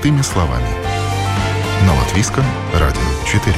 Простыми словами. На Латвийском радио 4.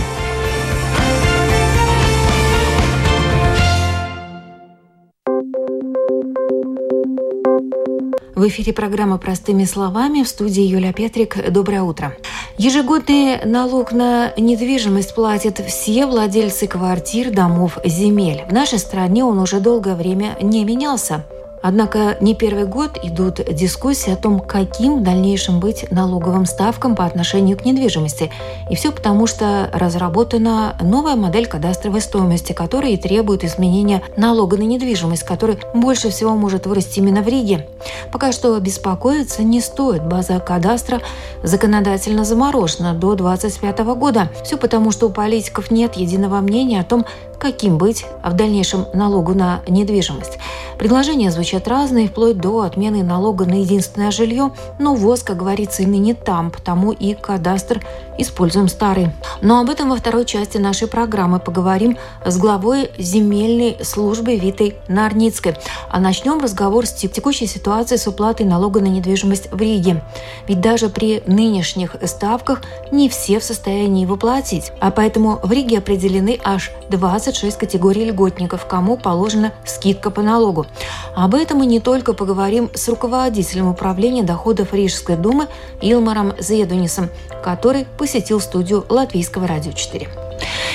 В эфире программа «Простыми словами» в студии Юлия Петрик. Доброе утро. Ежегодный налог на недвижимость платят все владельцы квартир, домов, земель. В нашей стране он уже долгое время не менялся. Однако не первый год идут дискуссии о том, каким в дальнейшем быть налоговым ставкам по отношению к недвижимости. И все потому, что разработана новая модель кадастровой стоимости, которая и требует изменения налога на недвижимость, который больше всего может вырасти именно в Риге. Пока что беспокоиться не стоит. База кадастра законодательно заморожена до 2025 года. Все потому, что у политиков нет единого мнения о том, каким быть в дальнейшем налогу на недвижимость. Предложения звучат разные, вплоть до отмены налога на единственное жилье, но ВОЗ, как говорится, и ныне там, потому и кадастр используем старый. Но об этом во второй части нашей программы поговорим с главой земельной службы Витой Нарницкой. А начнем разговор с текущей ситуацией с уплатой налога на недвижимость в Риге. Ведь даже при нынешних ставках не все в состоянии его платить. А поэтому в Риге определены аж 26 категорий льготников, кому положена скидка по налогу. Об этом мы не только поговорим с руководителем управления доходов Рижской думы Илмаром Зедунисом, который посетил студию Латвийского радио 4.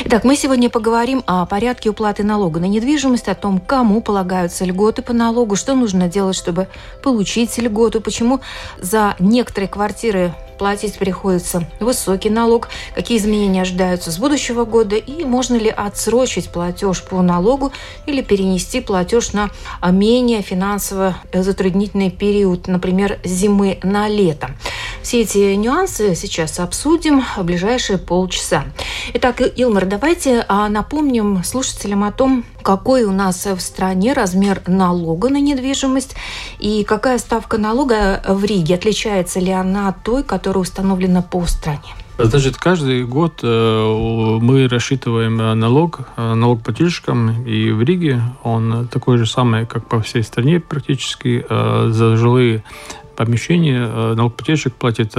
Итак, мы сегодня поговорим о порядке уплаты налога на недвижимость, о том, кому полагаются льготы по налогу, что нужно делать, чтобы получить льготу, почему за некоторые квартиры платить приходится высокий налог, какие изменения ожидаются с будущего года и можно ли отсрочить платеж по налогу или перенести платеж на менее финансово затруднительный период, например, зимы на лето. Все эти нюансы сейчас обсудим в ближайшие полчаса. Итак, Илмар, давайте а, напомним слушателям о том, какой у нас в стране размер налога на недвижимость и какая ставка налога в Риге, отличается ли она от той, которая установлена по стране. Значит, каждый год э, мы рассчитываем налог, э, налог плательщикам, и в Риге он такой же самый, как по всей стране практически. Э, за жилые помещения налогоплательщик платит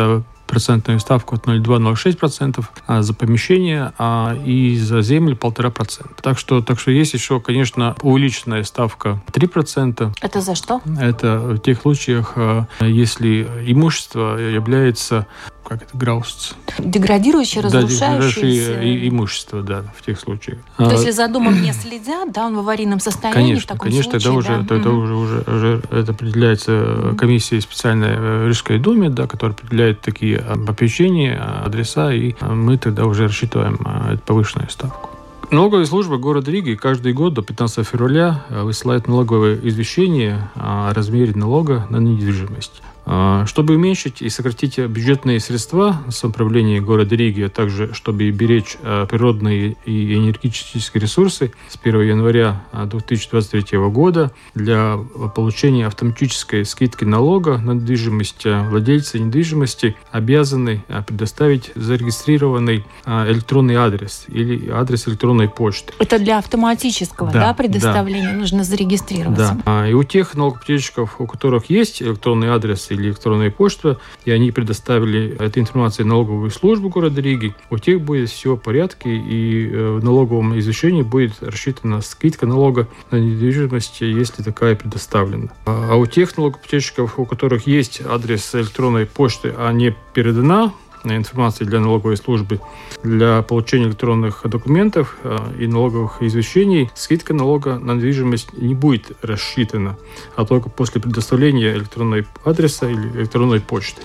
процентную ставку от 0,2-0,6% а за помещение, а и за землю 1,5%. Так что, так что есть еще, конечно, увеличенная ставка 3%. Это за что? Это в тех случаях, а, если имущество является как это, граусц. Деградирующее, разрушающееся. Да, имущество, да, в тех случаях. То есть, если за домом не следят, да, он в аварийном состоянии конечно, в таком конечно, случае, тогда уже, да. тогда уже, уже, уже это определяется комиссией специальной в Рижской думе, да, которая определяет такие попечения, адреса, и мы тогда уже рассчитываем повышенную ставку. Налоговая служба города Риги каждый год до 15 февраля высылает налоговое извещение о размере налога на недвижимость. А, чтобы уменьшить и сократить бюджетные средства самоуправления города Риги, а также чтобы беречь а, природные и энергетические ресурсы, с 1 января 2023 года для получения автоматической скидки налога на недвижимость владельцы недвижимости обязаны предоставить зарегистрированный электронный адрес или адрес электронной почты. Это для автоматического да, да, предоставления да. нужно зарегистрироваться. Да. И у тех налогоплательщиков, у которых есть электронный адрес или электронная почта, и они предоставили эту информацию налоговую службу города Риги, у тех будет все в порядке, и э, в налоговом извещении будет рассчитана скидка налога на недвижимость, если такая предоставлена. А у тех налогоплательщиков, у которых есть адрес электронной почты, а не передана информации для налоговой службы для получения электронных документов э, и налоговых извещений, скидка налога на недвижимость не будет рассчитана, а только после предоставления электронного адреса или электронной почты.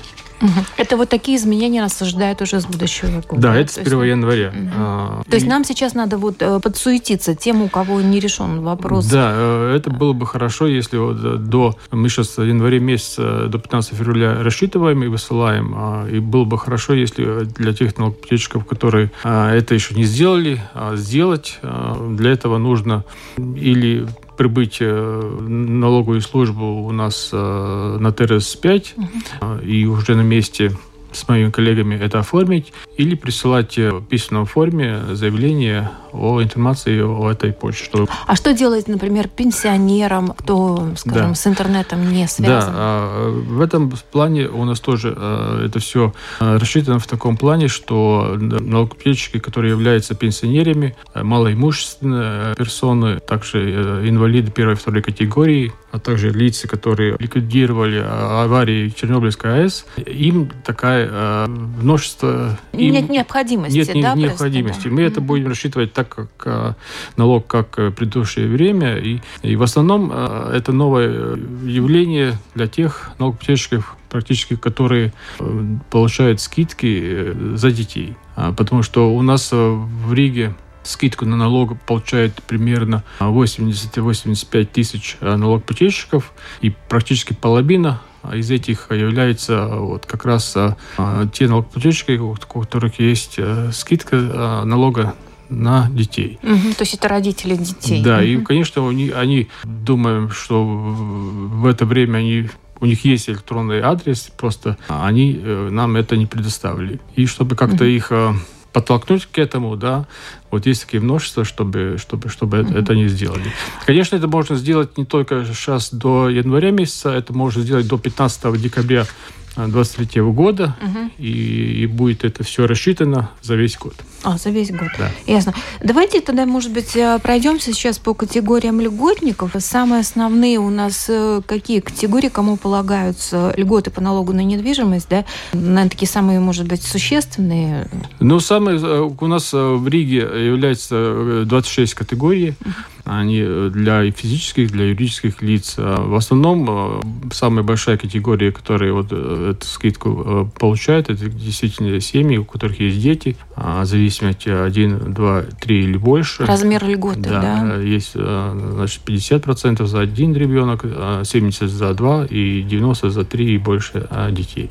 Это вот такие изменения нас ожидают уже с будущего года. Да, это с 1 есть... января. Угу. А, То есть нам сейчас надо вот э, подсуетиться тем, у кого не решен вопрос. Да, э, это было бы хорошо, если вот э, до... Мы сейчас в январе месяца до 15 февраля рассчитываем и высылаем. А, и было бы хорошо, если для тех налогоплательщиков, которые а, это еще не сделали, сделать. Для этого нужно или прибыть в налоговую службу у нас э, на ТРС-5 угу. и уже на месте с моими коллегами это оформить или присылать в письменном форме заявление о информации о этой почте. Что... А что делать, например, пенсионерам, кто, скажем, да. с интернетом не связан? Да, в этом плане у нас тоже а, это все а, рассчитано в таком плане, что налогоплательщики, которые являются пенсионерами, малоимущественные персоны, также инвалиды первой и второй категории, а также лица, которые ликвидировали аварии Чернобыльской АЭС, им такая множество... Им нет необходимости, нет да? Нет необходимости. Да? Мы mm-hmm. это будем рассчитывать так, как а, налог, как э, предыдущее время. И, и в основном это новое явление для тех налогоплательщиков, практически которые э, получают скидки э, за детей. А, потому что у нас в Риге скидку на налог получает примерно 80-85 тысяч налогоплательщиков, и практически половина из этих является вот как раз те налогоплательщики, у которых есть скидка налога на детей. Угу, то есть это родители детей. Да, угу. и, конечно, они, они думаем, что в это время они у них есть электронный адрес, просто они э, нам это не предоставили. И чтобы как-то их э, подтолкнуть к этому, да, вот есть такие множества, чтобы, чтобы, чтобы mm-hmm. это не сделали. Конечно, это можно сделать не только сейчас до января месяца, это можно сделать до 15 декабря 23 года, угу. и, и будет это все рассчитано за весь год. А, за весь год. Да. Ясно. Давайте тогда, может быть, э, пройдемся сейчас по категориям льготников. Самые основные у нас э, какие категории, кому полагаются льготы по налогу на недвижимость, да? Наверное, такие самые, может быть, существенные. Ну, самые э, у нас в Риге является 26 категорий. Они для физических, для юридических лиц. А в основном самая большая категория, которая вот эту скидку получает, это действительно семьи, у которых есть дети, а зависит зависимости 1, 2, 3 или больше. Размер льготы, да? Да, есть э, значит, 50% за один ребенок, 70% за два и 90% за три и больше э, детей.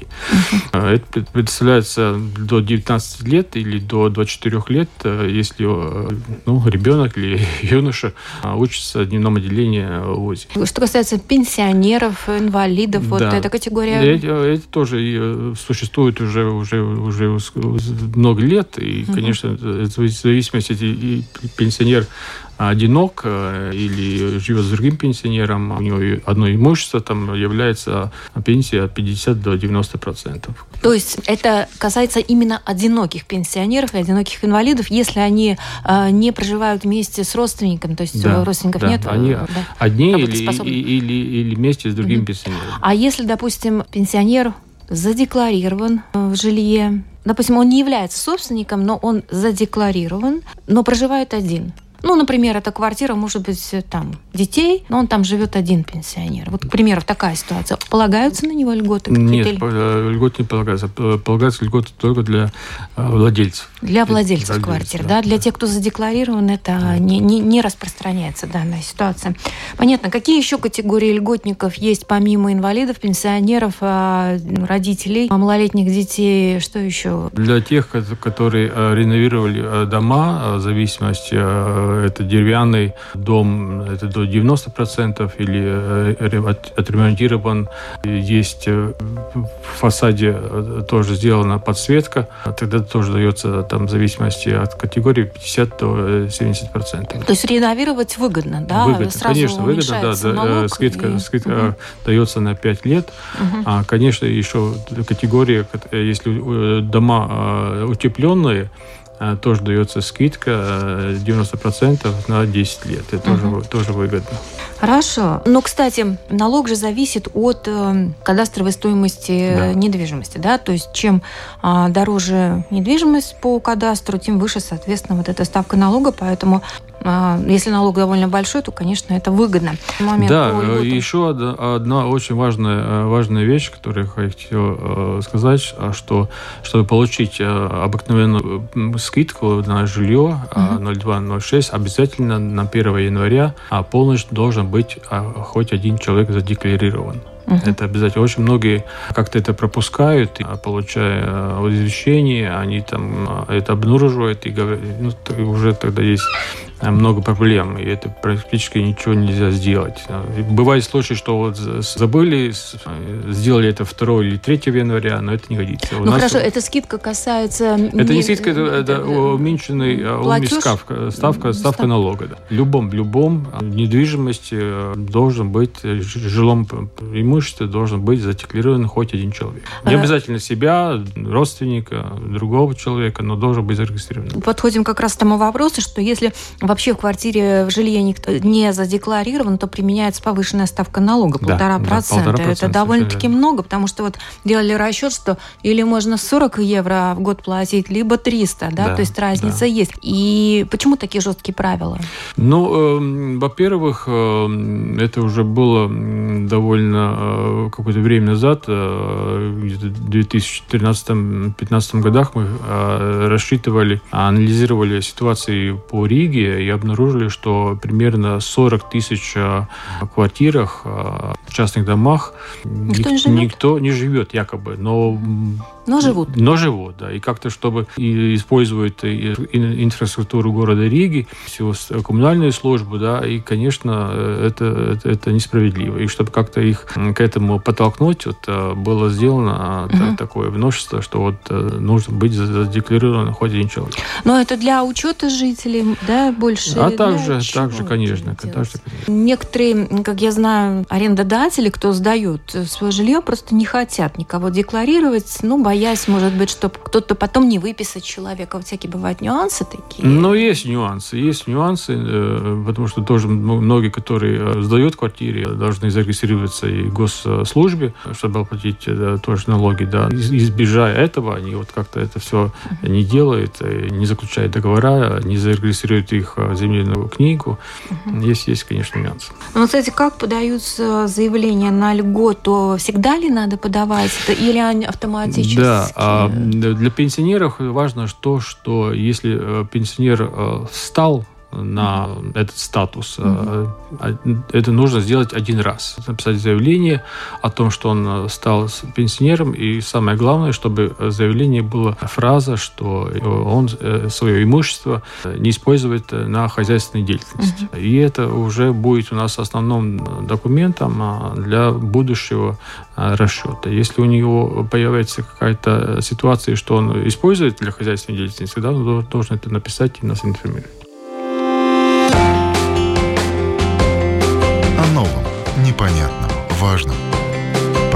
Это представляется до 19 лет или до 24 лет, если ну, ребенок или юноша учится в дневном отделении в ВУЗе. Что касается пенсионеров, инвалидов, да. вот эта категория? Это, это тоже существует уже, уже, уже много лет, и, конечно, конечно, в зависимости, и пенсионер одинок э, или живет с другим пенсионером, у него одно имущество, там является пенсия от 50 до 90 процентов. То есть это касается именно одиноких пенсионеров и одиноких инвалидов, если они э, не проживают вместе с родственником, то есть да, родственников да, нет? Они да, одни или, или, или вместе с другим угу. пенсионером. А если, допустим, пенсионер задекларирован в жилье, допустим, он не является собственником, но он задекларирован, но проживает один. Ну, например, эта квартира может быть там детей, но он там живет один пенсионер. Вот, к примеру, такая ситуация. Полагаются на него льготы? Нет, э, льготы не полагаются. Полагаются льготы только для э, владельцев. Для владельцев, владельцев квартир, да. да. Для тех, кто задекларирован, это да. не, не, не распространяется данная ситуация. Понятно. Какие еще категории льготников есть помимо инвалидов, пенсионеров, а, родителей, малолетних детей? Что еще? Для тех, которые э, реновировали дома, в зависимости это деревянный дом, это до 90% или э, отремонтирован. Есть э, в фасаде э, тоже сделана подсветка, тогда тоже дается там в зависимости от категории 50 до 70%. То есть реновировать выгодно, да? Выгодно, Сразу конечно, выгодно, да. Налог скидка и... скидка угу. дается на 5 лет. Угу. А, конечно, еще категория, если дома утепленные, тоже дается скидка 90% э, на 10 лет. Это угу. тоже, тоже выгодно. Хорошо. Но, кстати, налог же зависит от э, кадастровой стоимости да. недвижимости. Да? То есть чем э, дороже недвижимость по кадастру, тем выше, соответственно, вот эта ставка налога. Поэтому а, если налог довольно большой, то, конечно, это выгодно. Момент да, э, еще одна, очень важная, э, важная вещь, которую я хотел э, сказать, а что чтобы получить обыкновенную скидку на жилье uh 0,2-0,6, обязательно на 1 января а полностью должен быть хоть один человек задекларирован. Угу. Это обязательно. Очень многие как-то это пропускают, получая извещение, они там это обнаруживают и говорят, ну, уже тогда есть много проблем, и это практически ничего нельзя сделать. Бывают случаи, что вот забыли, сделали это 2 или 3 января, но это не годится. Ну хорошо, эта скидка касается... Это не скидка, это, это уменьшенный ставка, ставка, ставка налога. Да. В любом, в любом недвижимости должен быть, жилом имуществе должен быть задекларирован хоть один человек. Не обязательно себя, родственника, другого человека, но должен быть зарегистрирован. Подходим как раз к тому вопросу, что если вообще в квартире в жилье никто не задекларирован, то применяется повышенная ставка налога полтора да, процента. Да, Это довольно-таки много, потому что вот делали расчет, что или можно 40 евро в год платить, либо 300, да, да то есть разница да. есть. И почему такие жесткие правила? Ну, э, во-первых, э, это уже было довольно э, какое-то время назад, э, где-то в 2013-2015 годах мы э, рассчитывали, анализировали ситуации по Риге и обнаружили, что примерно 40 тысяч э, квартирах в частных домах никто, не живет? никто не живет якобы, но но живут. Но живут, да. И как-то, чтобы использовать инфраструктуру города Риги, всю коммунальную службу, да, и, конечно, это, это, это несправедливо. И чтобы как-то их к этому подтолкнуть, вот, э, было сделано угу. такое множество, что вот э, нужно быть задекларирован хоть один человек. Но это для учета жителей, да, больше? А также, также, конечно, также, конечно. Некоторые, как я знаю, арендодатели, кто сдают свое жилье, просто не хотят никого декларировать, ну, боясь, может быть, чтобы кто-то потом не выписать человека. Вот всякие бывают нюансы такие. Ну, есть нюансы. Есть нюансы, э, потому что тоже многие, которые сдают квартиры, должны зарегистрироваться и в госслужбе, чтобы оплатить тоже налоги. Да. Избежая этого, они вот как-то это все не делают, э, не заключают договора, не зарегистрируют их земельную книгу. Есть, есть, конечно, нюансы. Ну, кстати, как подаются заявления на льготу? Всегда ли надо подавать это или они автоматически? Да, а для пенсионеров важно то, что если э, пенсионер встал э, на этот статус. Угу. Это нужно сделать один раз. Написать заявление о том, что он стал пенсионером. И самое главное, чтобы в заявлении была фраза, что он э, свое имущество не использует на хозяйственной деятельности. Угу. И это уже будет у нас основным документом а, для будущего а, расчета. Если у него появится какая-то ситуация, что он использует для хозяйственной деятельности, тогда он должен это написать и нас информировать.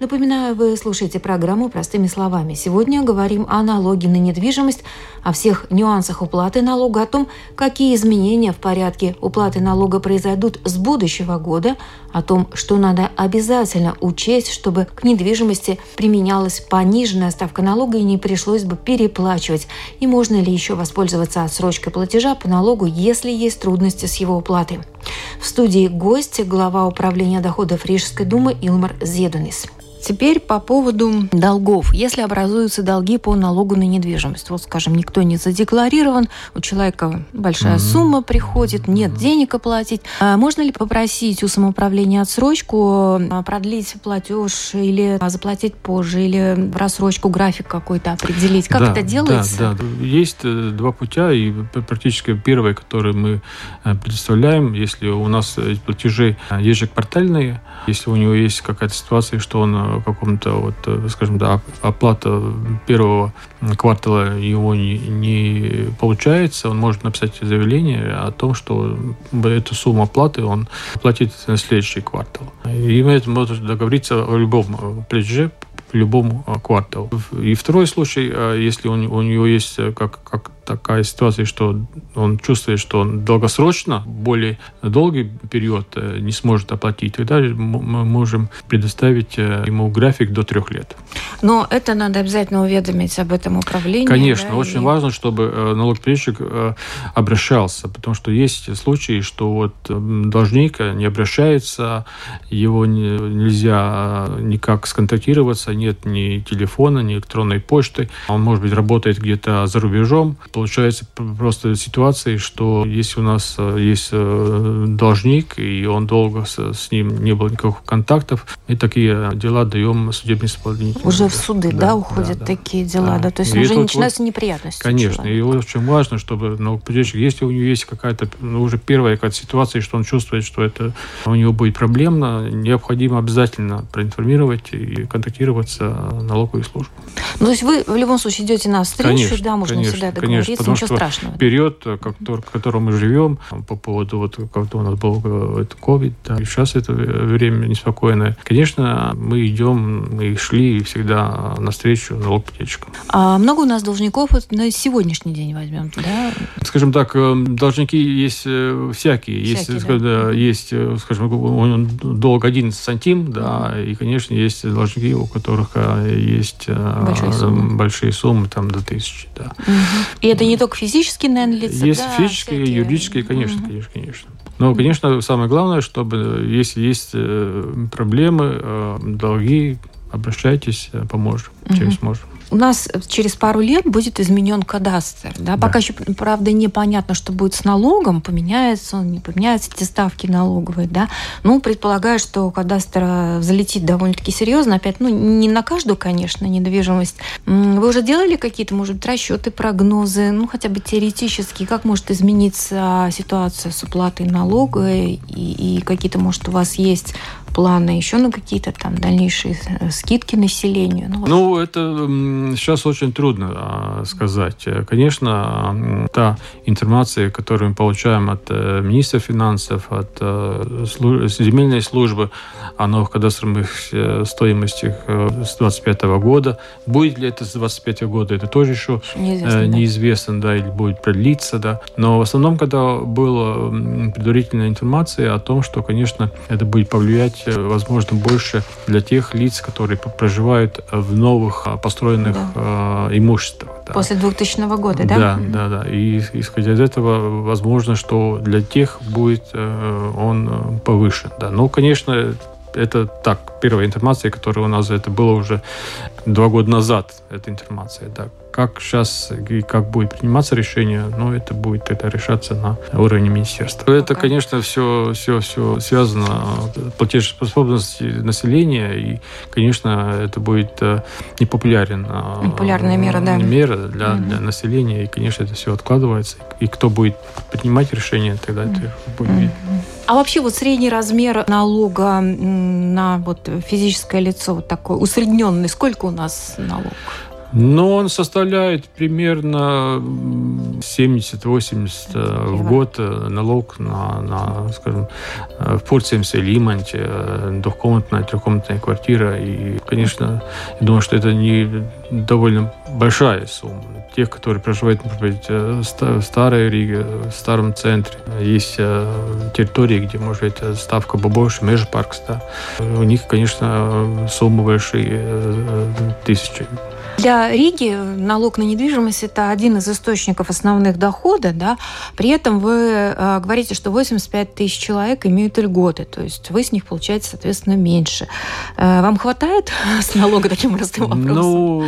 Напоминаю, вы слушаете программу «Простыми словами». Сегодня говорим о налоге на недвижимость, о всех нюансах уплаты налога, о том, какие изменения в порядке уплаты налога произойдут с будущего года, о том, что надо обязательно учесть, чтобы к недвижимости применялась пониженная ставка налога и не пришлось бы переплачивать, и можно ли еще воспользоваться отсрочкой платежа по налогу, если есть трудности с его уплатой. В студии гости глава управления доходов Рижской думы Илмар Зедунис. Теперь по поводу долгов. Если образуются долги по налогу на недвижимость, вот, скажем, никто не задекларирован, у человека большая mm-hmm. сумма приходит, нет денег оплатить, а можно ли попросить у самоуправления отсрочку, а, продлить платеж или заплатить позже, или в рассрочку график какой-то определить? Как да, это делается? Да, да. Есть э, два путя, и практически первый, который мы э, предоставляем, если у нас платежи э, ежеквартальные, если у него есть какая-то ситуация, что он каком-то, вот, э, скажем, да, оплата первого квартала его не, не получается, он может написать заявление о том, что эту сумму оплаты он платит на следующий квартал. И мы это можем договориться о любом платеже любому а, кварталу. И второй случай, а, если у, у него есть э, как, как такая ситуация, что он чувствует, что он долгосрочно, более долгий период э, не сможет оплатить, тогда мы можем предоставить э, ему график до трех лет. Но это надо обязательно уведомить об этом управлении. Конечно, да, очень и... важно, чтобы налогоплательщик обращался, потому что есть случаи, что вот должник не обращается, его нельзя никак сконтактироваться, нет ни телефона, ни электронной почты. Он, может быть, работает где-то за рубежом, получается просто ситуация, что если у нас э, есть э, должник, и он долго с, с ним не было никаких контактов, мы такие дела даем судебным исполнителям. Уже в суды, да, да уходят да, такие дела, да, да. то есть и уже начинаются вот, неприятности. Конечно, и очень важно, чтобы налогоплательщик, если у него есть какая-то, ну, уже первая какая-то ситуация, что он чувствует, что это у него будет проблемно, необходимо обязательно проинформировать и контактироваться налоговую службу. Ну, то есть вы в любом случае идете на встречу, конечно, да, можно конечно, всегда договориться, конечно, ничего страшного. Период, в котором мы живем, по поводу вот, как у нас был э, это COVID, да, и сейчас это время неспокойное. Конечно, мы идем, мы шли всегда навстречу налогоплательщикам. А много у нас должников вот на сегодняшний день возьмем, да? Скажем так, э, должники есть э, всякие. всякие есть, да. да, есть, скажем, он долг один сантим, да, и, конечно, есть должники, у которых есть большие суммы, большие суммы там до тысячи, да. Угу. И это не только физические, наверное, лица, Есть да, физические, всякие. юридические, конечно, угу. конечно, конечно. Но, конечно, самое главное, чтобы, если есть э, проблемы, э, долги, обращайтесь, э, поможем, чем угу. сможем у нас через пару лет будет изменен кадастр. Да? Да. Пока еще, правда, непонятно, что будет с налогом, поменяется он, не поменяются эти ставки налоговые. Да? Ну, предполагаю, что кадастр э, залетит довольно-таки серьезно. Опять, ну, не на каждую, конечно, недвижимость. Вы уже делали какие-то, может быть, расчеты, прогнозы, ну, хотя бы теоретически, как может измениться ситуация с уплатой налога и, и какие-то, может, у вас есть планы еще на какие-то там дальнейшие э, скидки населению? Ну, ну это сейчас очень трудно а, сказать. Конечно, та информация, которую мы получаем от э, министра финансов, от э, земельной службы, она в кадастровых стоимостях с 25 года. Будет ли это с 25 года, это тоже еще неизвестно, неизвестно да. да, или будет продлиться, да. Но в основном, когда была предварительная информация о том, что, конечно, это будет повлиять быть, э, возможно, больше для тех лиц, которые проживают в новых а, построенных да. Э, имуществах. Да. После 2000 года, да? Да, да, да. И исходя из этого, возможно, что для тех будет э, он повышен. Да. Но, конечно, это так, первая информация, которая у нас, это было уже два года назад, эта информация, да. Как сейчас и как будет приниматься решение, ну, это будет это решаться на уровне министерства. Okay. Это, конечно, все, все, все связано с платежеспособностью населения, и, конечно, это будет э, непопулярен. А, Популярная мера, да. Мера для, mm-hmm. для населения, и, конечно, это все откладывается. И кто будет принимать решение, тогда mm-hmm. это будет видно. А вообще вот средний размер налога на вот физическое лицо вот такой усредненный, сколько у нас налог? Ну, он составляет примерно 70-80 э, в год э, налог на, на скажем, э, в Пурцемсе, Лиманте, двухкомнатная, трехкомнатная квартира. И, конечно, я думаю, что это не довольно большая сумма. Тех, которые проживают, может быть, в старой Риге, в старом центре. Есть территории, где, может быть, ставка побольше, Межпаркс, да. У них, конечно, суммы большие, тысячи. Для Риги налог на недвижимость – это один из источников основных дохода. Да? При этом вы э, говорите, что 85 тысяч человек имеют льготы, то есть вы с них получаете, соответственно, меньше. Э, вам хватает с налога таким простым вопросом? Ну,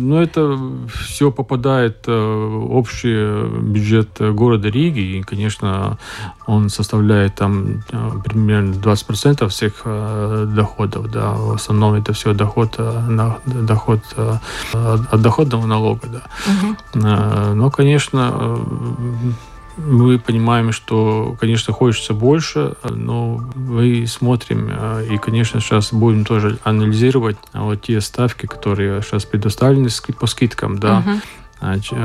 ну, это все попадает э, в общий бюджет города Риги, и, конечно, он составляет там э, примерно 20% всех э, доходов. Да. В основном это все доход, доход от доходного налога. Да. Угу. Но, конечно, мы понимаем, что, конечно, хочется больше, но мы смотрим и, конечно, сейчас будем тоже анализировать вот те ставки, которые сейчас предоставлены по скидкам, да, угу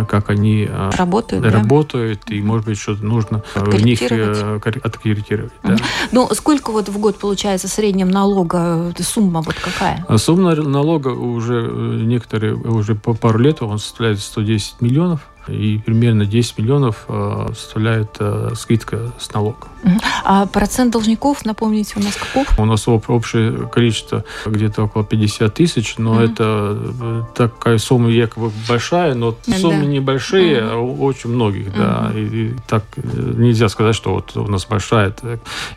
как они работают, да? работают и, может быть, что-то нужно в них откорректировать. Да. Ну, сколько вот в год получается среднем налога, сумма вот какая? Сумма налога уже некоторые, уже по пару лет он составляет 110 миллионов и примерно 10 миллионов э, составляет э, скидка с налогом. А процент должников, напомните, у нас каков? У нас общее количество где-то около 50 тысяч, но mm-hmm. это э, такая сумма якобы большая, но да. суммы небольшие, mm-hmm. а очень многих, mm-hmm. да. И, и так нельзя сказать, что вот у нас большая.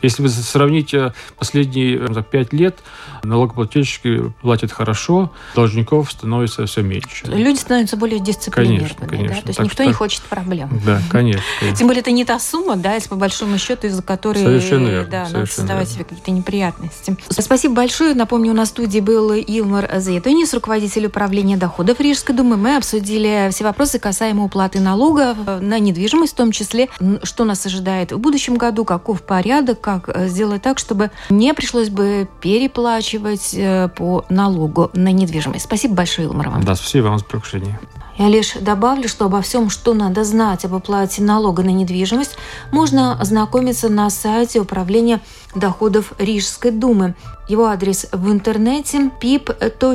Если вы сравните последние так, 5 лет, налогоплательщики платят хорошо, должников становится все меньше. Люди становятся более дисциплинированными. Конечно, конечно. Да? Так Никто что- не хочет проблем. Да, конечно. Тем более это не та сумма, да, если по большому счету, из-за которой Совершенно верно, да, надо совершенно создавать верно. себе какие-то неприятности. Спасибо большое. Напомню, у нас в студии был Илмар Заетунис, руководитель управления доходов Рижской думы. Мы обсудили все вопросы касаемо уплаты налога на недвижимость, в том числе, что нас ожидает в будущем году, каков порядок, как э, сделать так, чтобы не пришлось бы переплачивать э, по налогу на недвижимость. Спасибо большое, Илмар, вам. Да, спасибо вам за приглашение. Я лишь добавлю, что обо всем, что надо знать об оплате налога на недвижимость, можно ознакомиться на сайте Управления доходов Рижской думы. Его адрес в интернете pip.riga.lv.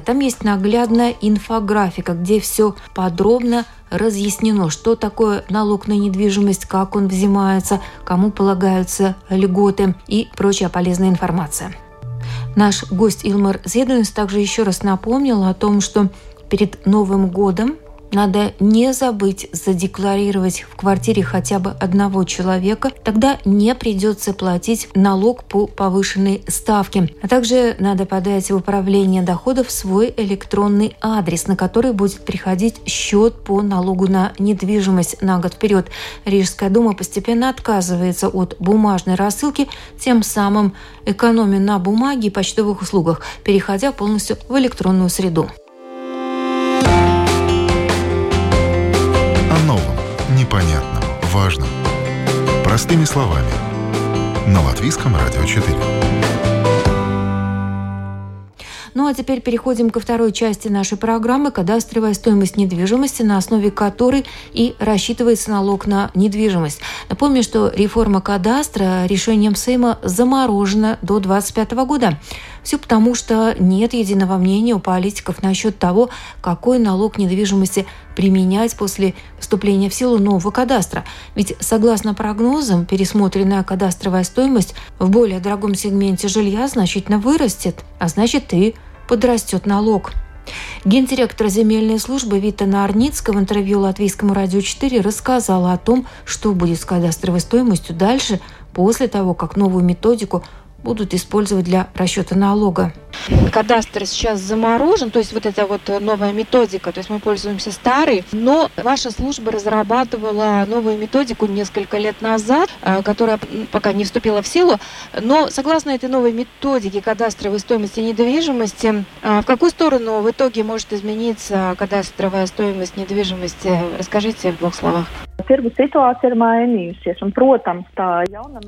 Там есть наглядная инфографика, где все подробно разъяснено, что такое налог на недвижимость, как он взимается, кому полагаются льготы и прочая полезная информация. Наш гость Илмар Зедунс также еще раз напомнил о том, что перед Новым годом надо не забыть задекларировать в квартире хотя бы одного человека, тогда не придется платить налог по повышенной ставке. А также надо подать в управление доходов свой электронный адрес, на который будет приходить счет по налогу на недвижимость на год вперед. Рижская дума постепенно отказывается от бумажной рассылки, тем самым экономя на бумаге и почтовых услугах, переходя полностью в электронную среду. Простыми словами. На Латвийском радио 4. Ну а теперь переходим ко второй части нашей программы «Кадастровая стоимость недвижимости», на основе которой и рассчитывается налог на недвижимость. Напомню, что реформа кадастра решением Сейма заморожена до 2025 года. Все потому, что нет единого мнения у политиков насчет того, какой налог недвижимости применять после вступления в силу нового кадастра. Ведь, согласно прогнозам, пересмотренная кадастровая стоимость в более дорогом сегменте жилья значительно вырастет, а значит и подрастет налог. Гендиректор земельной службы Вита Нарницкая в интервью Латвийскому радио 4 рассказала о том, что будет с кадастровой стоимостью дальше, после того, как новую методику будут использовать для расчета налога. Кадастр сейчас заморожен, то есть вот эта вот новая методика, то есть мы пользуемся старой, но ваша служба разрабатывала новую методику несколько лет назад, э, которая пока не вступила в силу, но согласно этой новой методике кадастровой стоимости недвижимости, э, в какую сторону в итоге может измениться кадастровая стоимость недвижимости? Расскажите в двух словах.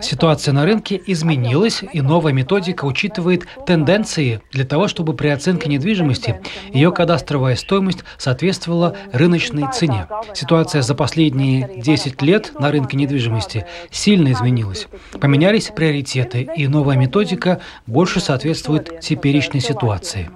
Ситуация на рынке изменилась, и новая методика учитывает тенденции для того, чтобы при оценке недвижимости ее кадастровая стоимость соответствовала рыночной цене. Ситуация за последние 10 лет на рынке недвижимости сильно изменилась. Поменялись приоритеты, и новая методика больше соответствует теперешней ситуации.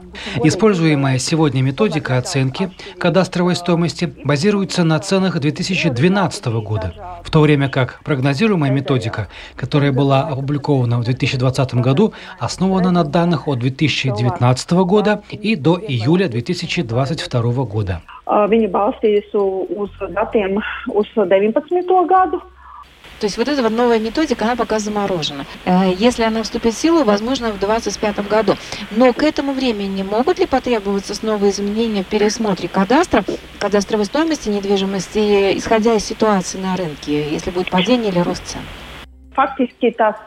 Используемая сегодня методика оценки кадастровой стоимости базируется на ценах 2012 года, в то время как прогнозируемая методика, которая была опубликована в 2020 году, основана на данных от 2019 года и до июля 2022 года. Viņa balstījās uz datiem uz 19. gadu. То есть вот эта вот новая методика, она пока заморожена. Э, Если она вступит в силу, возможно, в 2025 году. Но к этому времени могут ли потребоваться снова изменения в пересмотре кадастра, кадастровой стоимости недвижимости, исходя из ситуации на рынке, если будет падение или рост цен? Faktiski tas,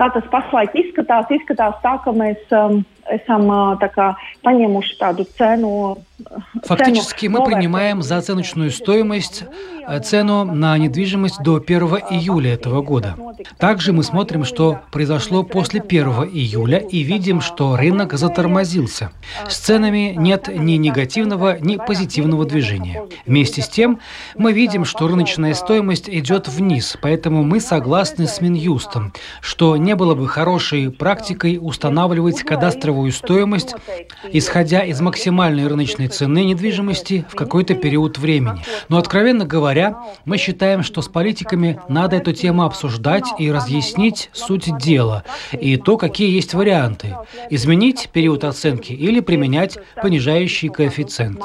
kā tas pašlaik izskatās, izskatās tā, ka mēs esam kā paņēmuši tādu cenu. Фактически мы принимаем за оценочную стоимость э, цену на недвижимость до 1 июля этого года. Также мы смотрим, что произошло после 1 июля и видим, что рынок затормозился. С ценами нет ни негативного, ни позитивного движения. Вместе с тем мы видим, что рыночная стоимость идет вниз, поэтому мы согласны с Минюстом, что не было бы хорошей практикой устанавливать кадастровую стоимость, исходя из максимальной рыночной цены недвижимости в какой-то период времени. Но, откровенно говоря, мы считаем, что с политиками надо эту тему обсуждать и разъяснить суть дела и то, какие есть варианты. Изменить период оценки или применять понижающий коэффициент.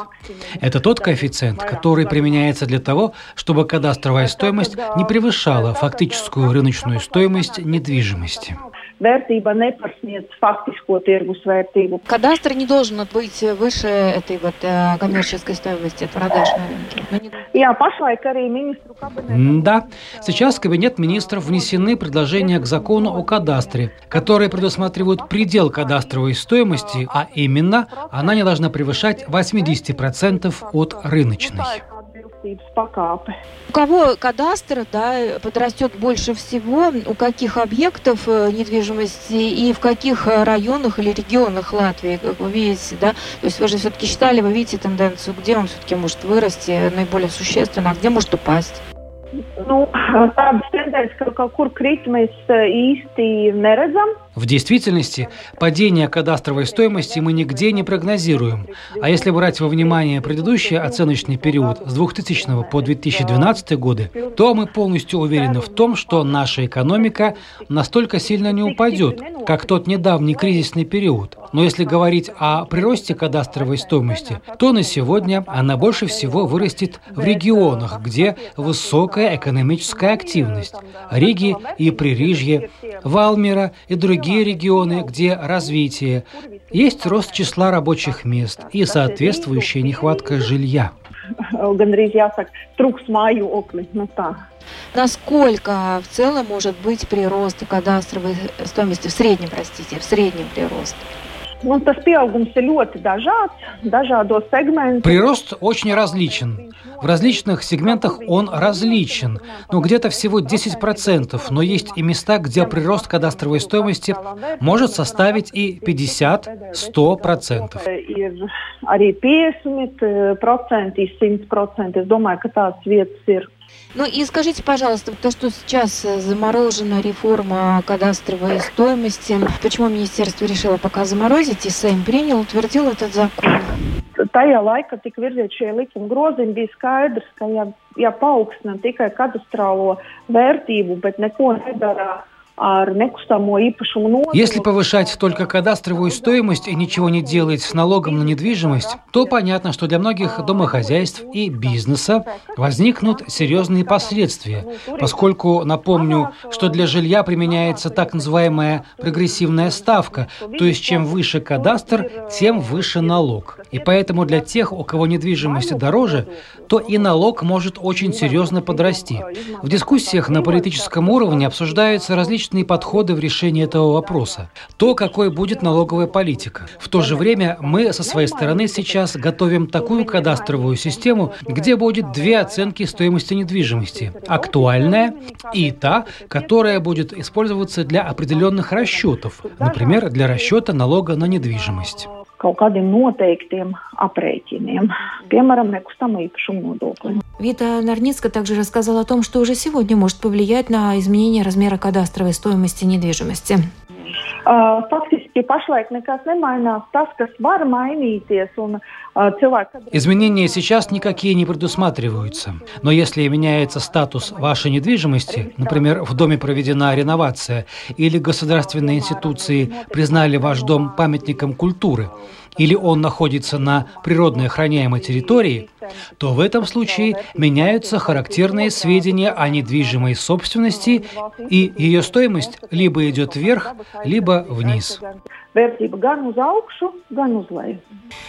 Это тот коэффициент, который применяется для того, чтобы кадастровая стоимость не превышала фактическую рыночную стоимость недвижимости. Vērtība nepārsniedz faktisko tirgus vērtību. Кадастр не должен быть выше этой вот э, коммерческой стоимости продаж на рынке. Jā, pašlaik arī ministru kabinetā. Да, сейчас в Кабинет министров внесены предложения к закону о кадастре, которые предусматривают предел кадастровой стоимости, а именно она не должна превышать 80% от рыночной. Atbilstības pakāpe. У кого кадастр да, подрастет больше всего, у каких объектов недвижимости и в каких районах или регионах Латвии, как вы видите, да? То есть вы же все-таки считали, вы видите тенденцию, где он все-таки может вырасти наиболее существенно, а где может упасть? Nu, tādas tendences, ka kaut kur eh, īsti neredzam. В действительности, падение кадастровой стоимости мы нигде не прогнозируем. А если брать во внимание предыдущий оценочный период с 2000 по 2012 годы, то мы полностью уверены в том, что наша экономика настолько сильно не упадет, как тот недавний кризисный период. Но если говорить о приросте кадастровой стоимости, то на сегодня она больше всего вырастет в регионах, где высокая экономическая активность. Риги и Пририжье, Валмира и другие регионы, где развитие, есть рост числа рабочих мест и соответствующая нехватка жилья. Насколько в целом может быть прирост кадастровой стоимости, в среднем, простите, в среднем прирост? Nu, tas pieaugums ir ļoti dažāds, dažādos segmentos. Прирост очень различен. В различных сегментах он различен. Ну, где-то всего 10%, но есть и места, где прирост кадастровой стоимости может составить и 50-100%. Ir arī 50% и 100%. Es domāju, ka tādas vietas ir. Ну и скажите, пожалуйста, то, что сейчас э, заморожена реформа кадастровой стоимости, почему министерство решило пока заморозить, и Сейм принял, утвердил этот закон? Tajā laikā tika virzīti šie likuma grozījumi, bija skaidrs, ka ja, ja paaugstina tikai kadastrālo vērtību, bet neko nedara Если повышать только кадастровую стоимость и ничего не делать с налогом на недвижимость, то понятно, что для многих домохозяйств и бизнеса возникнут серьезные последствия, поскольку, напомню, что для жилья применяется так называемая прогрессивная ставка, то есть чем выше кадастр, тем выше налог. И поэтому для тех, у кого недвижимость дороже, то и налог может очень серьезно подрасти. В дискуссиях на политическом уровне обсуждаются различные подходы в решении этого вопроса. То, какой будет налоговая политика. В то же время мы со своей стороны сейчас готовим такую кадастровую систему, где будет две оценки стоимости недвижимости. Актуальная и та, которая будет использоваться для определенных расчетов, например, для расчета налога на недвижимость. Kaut kādiem noteiktiem aprēķiniem, piemēram, nekustamo īpašumu nodokli. Вита Нарницка также рассказала о том, что уже сегодня может повлиять на изменение размера кадастровой стоимости недвижимости. Uh, faktiski pašlaik nekas nemainās. Tas, kas var mainīties, un uh, cilvēki. Изменения сейчас никакие не предусматриваются. Но если меняется статус вашей недвижимости, например, в доме проведена реновация, или государственные институции признали ваш дом памятником культуры, или он находится на природной охраняемой территории, то в этом случае меняются характерные сведения о недвижимой собственности, и ее стоимость либо идет вверх, либо вниз.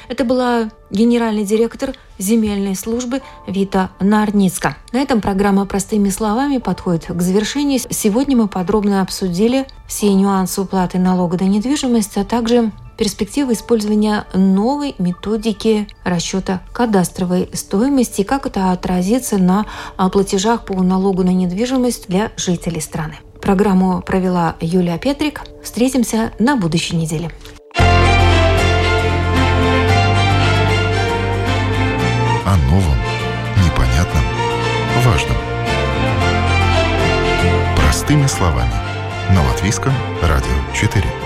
Это была генеральный директор земельной службы Вита Нарницка. На этом программа «Простыми словами» подходит к завершению. Сегодня мы подробно обсудили все нюансы уплаты налога на недвижимость, а также перспективы использования новой методики расчета кадастровой стоимости и как это отразится на а, платежах по налогу на недвижимость для жителей страны. Программу провела Юлия Петрик. Встретимся на будущей неделе. О новом, непонятном, важном. Простыми словами. На Латвийском радио 4.